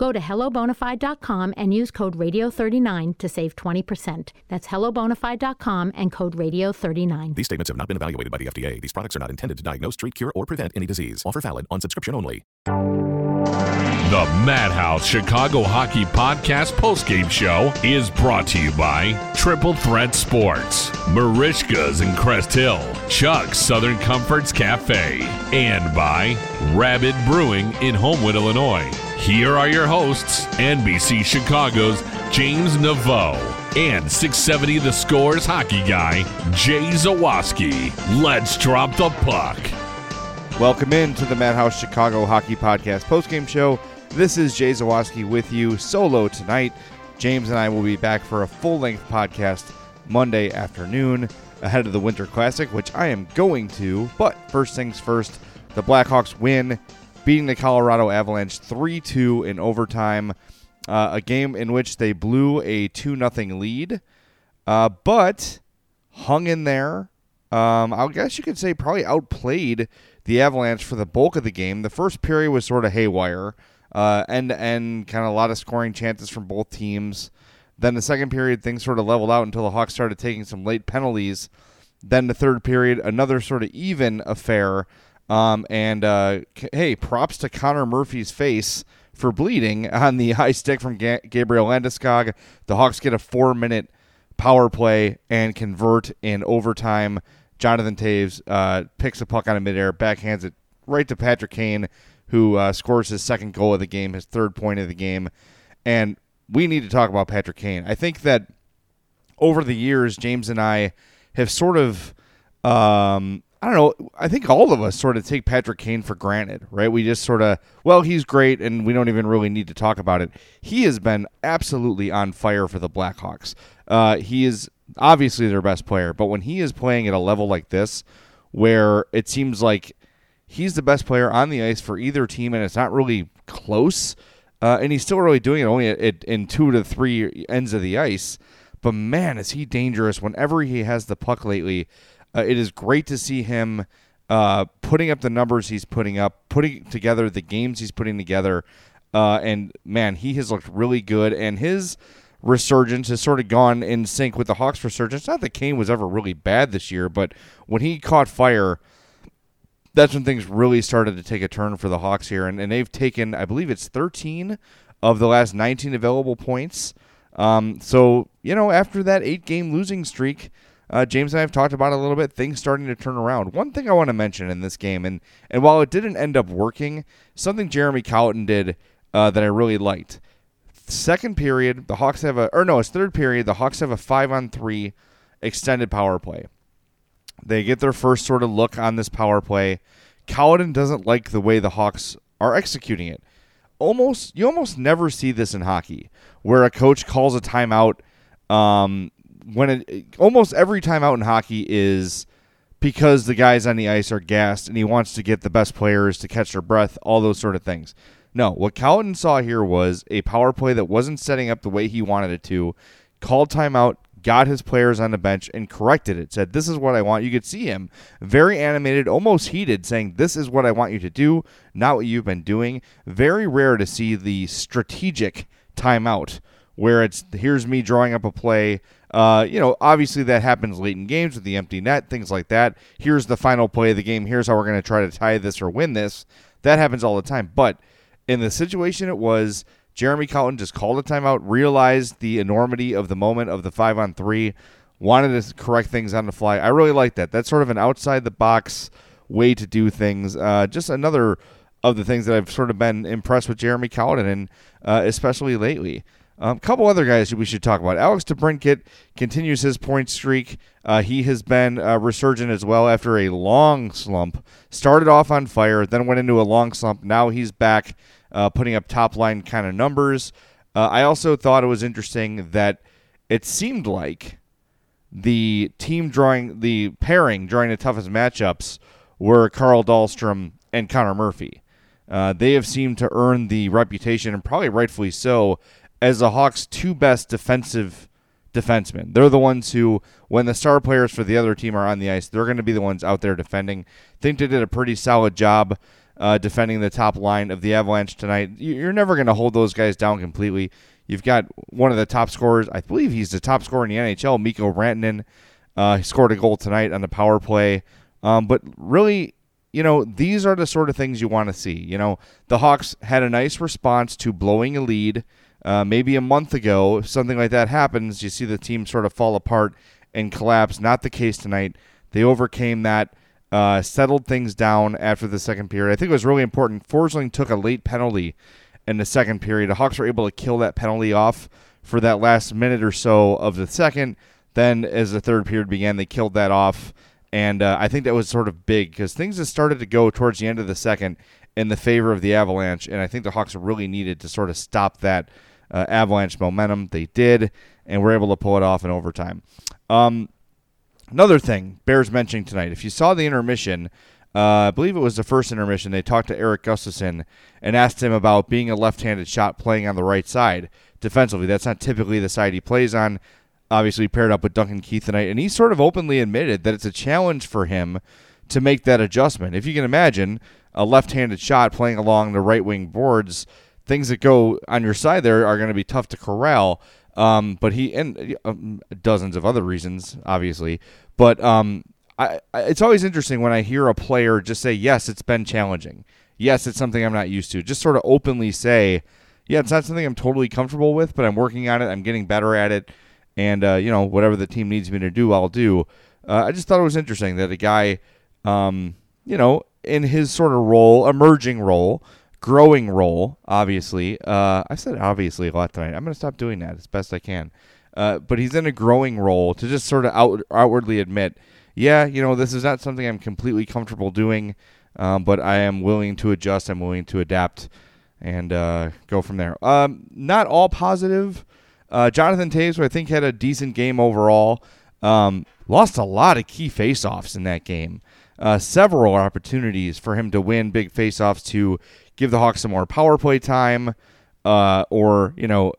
Go to hellobonafide.com and use code radio39 to save 20%. That's hellobonafide.com and code radio39. These statements have not been evaluated by the FDA. These products are not intended to diagnose, treat, cure, or prevent any disease. Offer valid on subscription only. The Madhouse Chicago Hockey Podcast postgame show is brought to you by Triple Threat Sports, Merichka's in Crest Hill, Chuck's Southern Comforts Cafe, and by Rabid Brewing in Homewood, Illinois. Here are your hosts, NBC Chicago's James Naveau and 670 The Scores hockey guy, Jay Zawaski. Let's drop the puck. Welcome in to the Madhouse Chicago Hockey Podcast postgame show. This is Jay Zawaski with you solo tonight. James and I will be back for a full length podcast Monday afternoon ahead of the Winter Classic, which I am going to. But first things first, the Blackhawks win, beating the Colorado Avalanche 3 2 in overtime. Uh, a game in which they blew a 2 0 lead, uh, but hung in there. Um, I guess you could say probably outplayed the Avalanche for the bulk of the game. The first period was sort of haywire, end to end, kind of a lot of scoring chances from both teams. Then the second period, things sort of leveled out until the Hawks started taking some late penalties. Then the third period, another sort of even affair. Um, and uh, hey, props to Connor Murphy's face for bleeding on the high stick from Ga- Gabriel Landeskog. The Hawks get a four minute power play and convert in overtime. Jonathan Toews uh, picks a puck out of midair, backhands it right to Patrick Kane, who uh, scores his second goal of the game, his third point of the game. And we need to talk about Patrick Kane. I think that over the years, James and I have sort of, um, I don't know, I think all of us sort of take Patrick Kane for granted, right? We just sort of, well, he's great, and we don't even really need to talk about it. He has been absolutely on fire for the Blackhawks. Uh, he is obviously their best player, but when he is playing at a level like this, where it seems like he's the best player on the ice for either team, and it's not really close. Uh, and he's still really doing it only at, at, in two to three ends of the ice. But man, is he dangerous whenever he has the puck lately. Uh, it is great to see him uh, putting up the numbers he's putting up, putting together the games he's putting together. Uh, and man, he has looked really good. And his resurgence has sort of gone in sync with the Hawks' resurgence. Not that Kane was ever really bad this year, but when he caught fire, that's when things really started to take a turn for the Hawks here. And, and they've taken, I believe it's 13 of the last 19 available points. Um, so, you know, after that eight game losing streak, uh, James and I have talked about a little bit, things starting to turn around. One thing I want to mention in this game, and, and while it didn't end up working, something Jeremy Colliton did uh, that I really liked. Second period, the Hawks have a, or no, it's third period, the Hawks have a five on three extended power play. They get their first sort of look on this power play. Colliton doesn't like the way the Hawks are executing it. Almost, you almost never see this in hockey, where a coach calls a timeout. Um, when it almost every time out in hockey is because the guys on the ice are gassed and he wants to get the best players to catch their breath, all those sort of things. No, what Colliton saw here was a power play that wasn't setting up the way he wanted it to. Called timeout, got his players on the bench and corrected it. Said, This is what I want. You could see him very animated, almost heated, saying, This is what I want you to do, not what you've been doing. Very rare to see the strategic timeout where it's here's me drawing up a play. Uh, you know, obviously that happens late in games with the empty net, things like that. Here's the final play of the game. Here's how we're going to try to tie this or win this. That happens all the time. But in the situation it was, Jeremy Colliton just called a timeout, realized the enormity of the moment of the five on three, wanted to correct things on the fly. I really like that. That's sort of an outside the box way to do things. Uh, just another of the things that I've sort of been impressed with Jeremy Colliton, and uh, especially lately. A um, couple other guys we should talk about. Alex DeBrincat continues his point streak. Uh, he has been uh, resurgent as well after a long slump. Started off on fire, then went into a long slump. Now he's back, uh, putting up top line kind of numbers. Uh, I also thought it was interesting that it seemed like the team drawing the pairing drawing the toughest matchups were Carl Dahlstrom and Connor Murphy. Uh, they have seemed to earn the reputation, and probably rightfully so, as the Hawks' two best defensive defensemen. They're the ones who, when the star players for the other team are on the ice, they're going to be the ones out there defending. I Think they did a pretty solid job uh, defending the top line of the Avalanche tonight. You're never going to hold those guys down completely. You've got one of the top scorers. I believe he's the top scorer in the NHL, Mikko Rantanen. Uh, he scored a goal tonight on the power play. Um, but really, you know, these are the sort of things you want to see. You know, the Hawks had a nice response to blowing a lead uh, maybe a month ago, if something like that happens, you see the team sort of fall apart and collapse. Not the case tonight. They overcame that, uh, settled things down after the second period. I think it was really important. Forsling took a late penalty in the second period. The Hawks were able to kill that penalty off for that last minute or so of the second. Then, as the third period began, they killed that off. And uh, I think that was sort of big because things have started to go towards the end of the second in the favor of the Avalanche. And I think the Hawks really needed to sort of stop that uh, Avalanche momentum. They did, and were able to pull it off in overtime. Um, another thing bears mentioning tonight. If you saw the intermission, uh, I believe it was the first intermission, they talked to Eric Gustafsson and asked him about being a left-handed shot playing on the right side defensively. That's not typically the side he plays on. Obviously paired up with Duncan Keith tonight, and he sort of openly admitted that it's a challenge for him to make that adjustment. If you can imagine a left-handed shot playing along the right wing boards, things that go on your side there are going to be tough to corral. Um, but he and um, dozens of other reasons, obviously. But um, I, I, it's always interesting when I hear a player just say, "Yes, it's been challenging. Yes, it's something I'm not used to." Just sort of openly say, "Yeah, it's not something I'm totally comfortable with, but I'm working on it. I'm getting better at it, and uh, you know, whatever the team needs me to do, I'll do." Uh, I just thought it was interesting that a guy, um, you know, in his sort of role, emerging role, growing role, obviously. Uh, I've said obviously a lot tonight. I'm going to stop doing that as best I can. Uh, but he's in a growing role to just sort of out, outwardly admit, yeah, you know, this is not something I'm completely comfortable doing, um, but I am willing to adjust. I'm willing to adapt and uh, go from there. Um, not all positive. Uh, Jonathan Toews, who I think had a decent game overall, um, lost a lot of key faceoffs in that game. Uh, several opportunities for him to win big faceoffs to give the Hawks some more power play time, uh, or you know,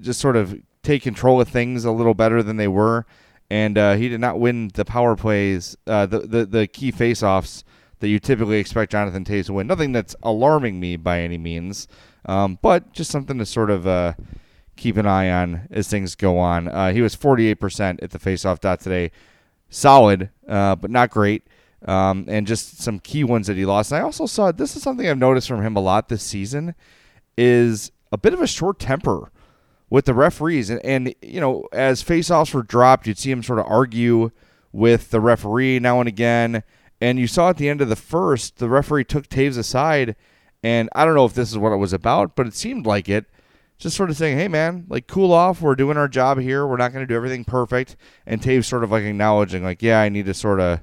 just sort of take control of things a little better than they were. And uh, he did not win the power plays, uh, the, the the key faceoffs that you typically expect Jonathan Toews to win. Nothing that's alarming me by any means, um, but just something to sort of uh, keep an eye on as things go on. Uh, he was 48% at the faceoff dot today. Solid, but not great um, and just some key ones that he lost. And I also saw this is something I've noticed from him a lot this season is a bit of a short temper with the referees. And, and you know, as faceoffs were dropped, you'd see him sort of argue with the referee now and again. And you saw at the end of the first, the referee took Toews aside, and I don't know if this is what it was about, but it seemed like it. Just sort of saying, hey man, like cool off. We're doing our job here. We're not going to do everything perfect. And Toews sort of like acknowledging, like, yeah, I need to sort of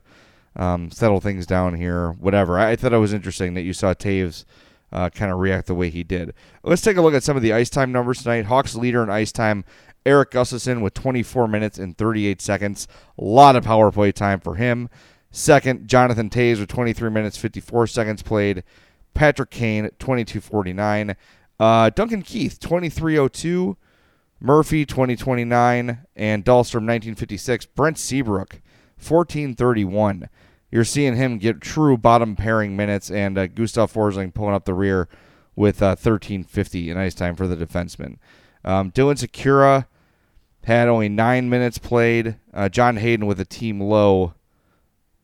um, settle things down here, whatever. I, thought it was interesting that you saw Toews uh, kind of react the way he did. Let's take a look at some of the ice time numbers tonight. Hawks leader in ice time, Eric Gustafsson with 24 minutes and 38 seconds. A lot of power play time for him. Second, Jonathan Toews with 23 minutes 54 seconds played. Patrick Kane, 2249. Uh, Duncan Keith, 2302. Murphy, 2029. And Dahlstrom, 1956. Brent Seabrook, 1431. You're seeing him get true bottom pairing minutes, and uh, Gustav Forsling pulling up the rear with uh, 1350. A nice time for the defenseman. Um, Dylan Sikura had only nine minutes played. Uh, John Hayden with a team low,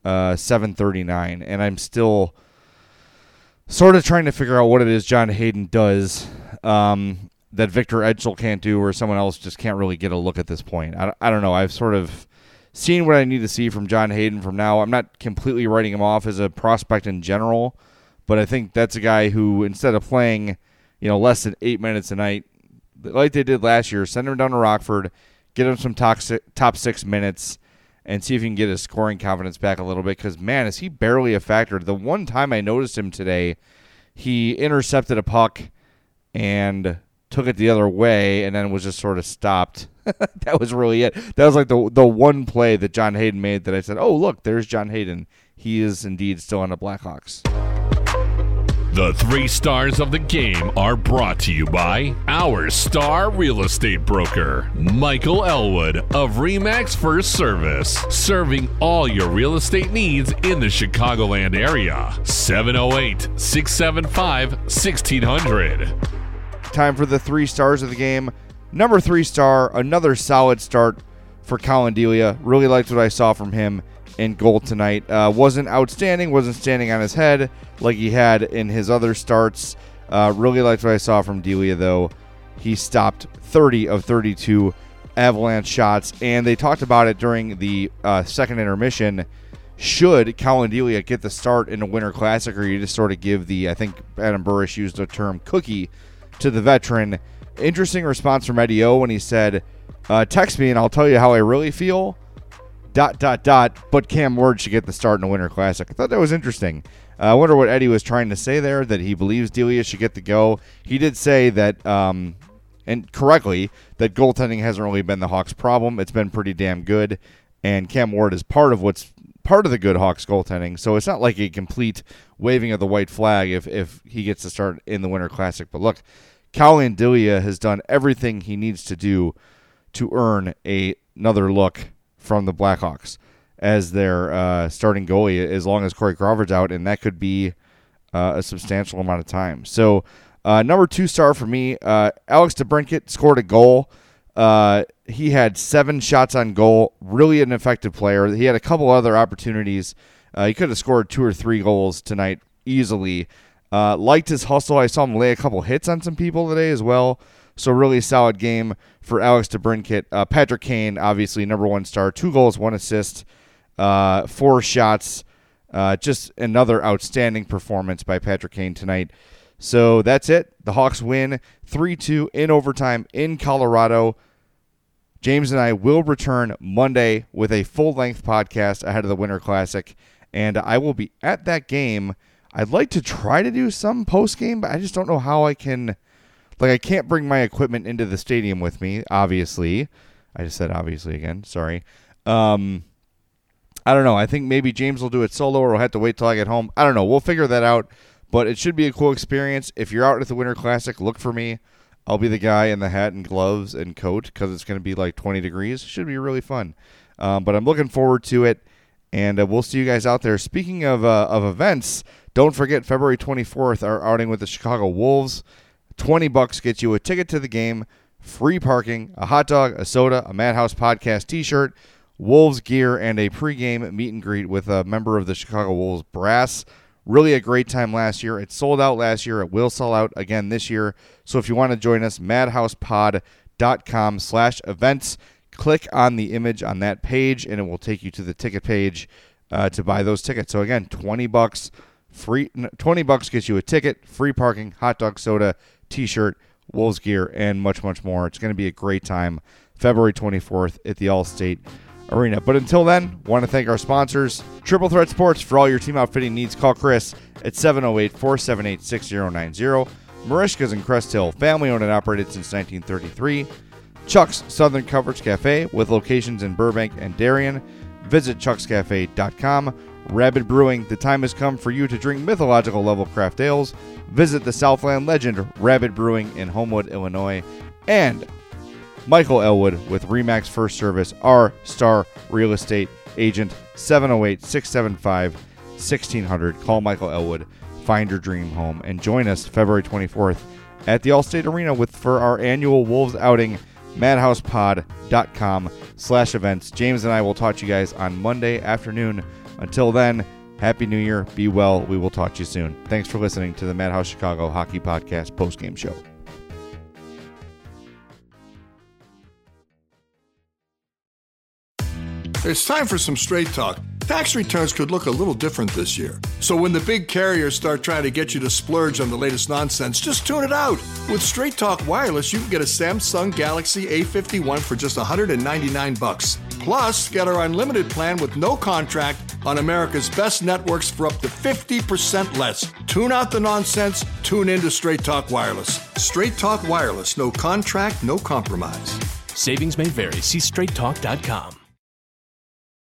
uh, 739. And I'm still sort of trying to figure out what it is John Hayden does um, that Victor Ejdsell can't do, or someone else just can't really get a look at this point. I, I don't know. I've sort of seen what I need to see from John Hayden from now. I'm not completely writing him off as a prospect in general, but I think that's a guy who, instead of playing, you know, less than eight minutes a night, like they did last year, send him down to Rockford, get him some top six, top six minutes, and see if he can get his scoring confidence back a little bit. Because man, is he barely a factor. The one time I noticed him today, he intercepted a puck and took it the other way, and then was just sort of stopped. that was really it. That was like the the one play that John Hayden made that I said, "Oh, look, there's John Hayden. He is indeed still on the Blackhawks." The three stars of the game are brought to you by our star real estate broker, Michael Elwood of REMAX First Service, serving all your real estate needs in the Chicagoland area. 708 675 1600. Time for the three stars of the game. Number three star, another solid start for Colin Delia. Really liked what I saw from him in goal tonight. Uh, wasn't outstanding, wasn't standing on his head like he had in his other starts. Uh, really liked what I saw from Delia, though. He stopped 30 of 32 Avalanche shots, and they talked about it during the uh, second intermission. Should Colin Delia get the start in a Winter Classic, or you just sort of give the, I think Adam Burish used the term cookie to the veteran? Interesting response from Eddie O when he said, uh, Text me and I'll tell you how I really feel dot dot dot. But Cam Ward should get the start in the Winter Classic. I thought that was interesting. Uh, I wonder what Eddie was trying to say there. That he believes Delia should get the go. He did say that, um, and correctly, that goaltending hasn't really been the Hawks' problem. It's been pretty damn good, and Cam Ward is part of what's part of the good Hawks goaltending. So it's not like a complete waving of the white flag if if he gets to start in the Winter Classic. But look, Colin Delia has done everything he needs to do to earn a, another look from the Blackhawks as their uh, starting goalie as long as Corey Crawford's out, and that could be uh, a substantial amount of time. So, uh, number two star for me, uh, Alex DeBrincat scored a goal. Uh, he had seven shots on goal. Really an effective player. He had a couple other opportunities. Uh, he could have scored two or three goals tonight easily. Liked his hustle. I saw him lay a couple hits on some people today as well. So really solid game for Alex DeBrincat. Uh, Patrick Kane, obviously number one star, two goals, one assist, uh, four shots. Uh, just another outstanding performance by Patrick Kane tonight. So that's it. The Hawks win 3 2 in overtime in Colorado. James and I will return Monday with a full length podcast ahead of the Winter Classic, and I will be at that game. I'd like to try to do some post game, but I just don't know how I can like I can't bring my equipment into the stadium with me, obviously. I just said obviously again, sorry. Um I don't know. I think maybe James will do it solo or we'll have to wait till I get home. I don't know. We'll figure that out. But it should be a cool experience. If you're out at the Winter Classic, look for me. I'll be the guy in the hat and gloves and coat because it's going to be like 20 degrees. Should be really fun. Um, but I'm looking forward to it, and uh, we'll see you guys out there. Speaking of uh, of events, don't forget February 24th, our outing with the Chicago Wolves. 20 bucks gets you a ticket to the game, free parking, a hot dog, a soda, a Madhouse podcast t-shirt, Wolves gear, and a pregame meet and greet with a member of the Chicago Wolves brass. Really a great time last year. It sold out last year. It will sell out again this year. So if you want to join us, madhousepod.com slash events. Click on the image on that page, and it will take you to the ticket page uh, to buy those tickets. So again, 20 bucks free 20 bucks gets you a ticket, free parking, hot dog soda, t-shirt, Wolves gear, and much, much more. It's going to be a great time February 24th at the Allstate Arena. But until then, want to thank our sponsors, Triple Threat Sports. For all your team outfitting needs, call Chris at 708 478 6090. Merichka's in Crest Hill, family owned and operated since 1933. Chuck's Southern Comforts Cafe with locations in Burbank and Darien. Visit chuckscafe.com. Rabid Brewing, the time has come for you to drink mythological level craft ales. Visit the Southland legend Rabid Brewing in Homewood, Illinois. And Michael Elwood with Remax First Service, our star real estate agent, 708 675 1600. Call Michael Elwood, find your dream home, and join us February 24th at the Allstate Arena with for our annual Wolves outing, madhousepod.com slash events. James and I will talk to you guys on Monday afternoon. Until then, Happy New Year. Be well. We will talk to you soon. Thanks for listening to the Madhouse Chicago Hockey Podcast postgame show. It's time for some straight talk. Tax returns could look a little different this year. So when the big carriers start trying to get you to splurge on the latest nonsense, just tune it out. With Straight Talk Wireless, you can get a Samsung Galaxy A51 for just 199 bucks. Plus, get our unlimited plan with no contract on America's best networks for up to 50% less. Tune out the nonsense, tune in to Straight Talk Wireless. Straight Talk Wireless, no contract, no compromise. Savings may vary. See straighttalk.com.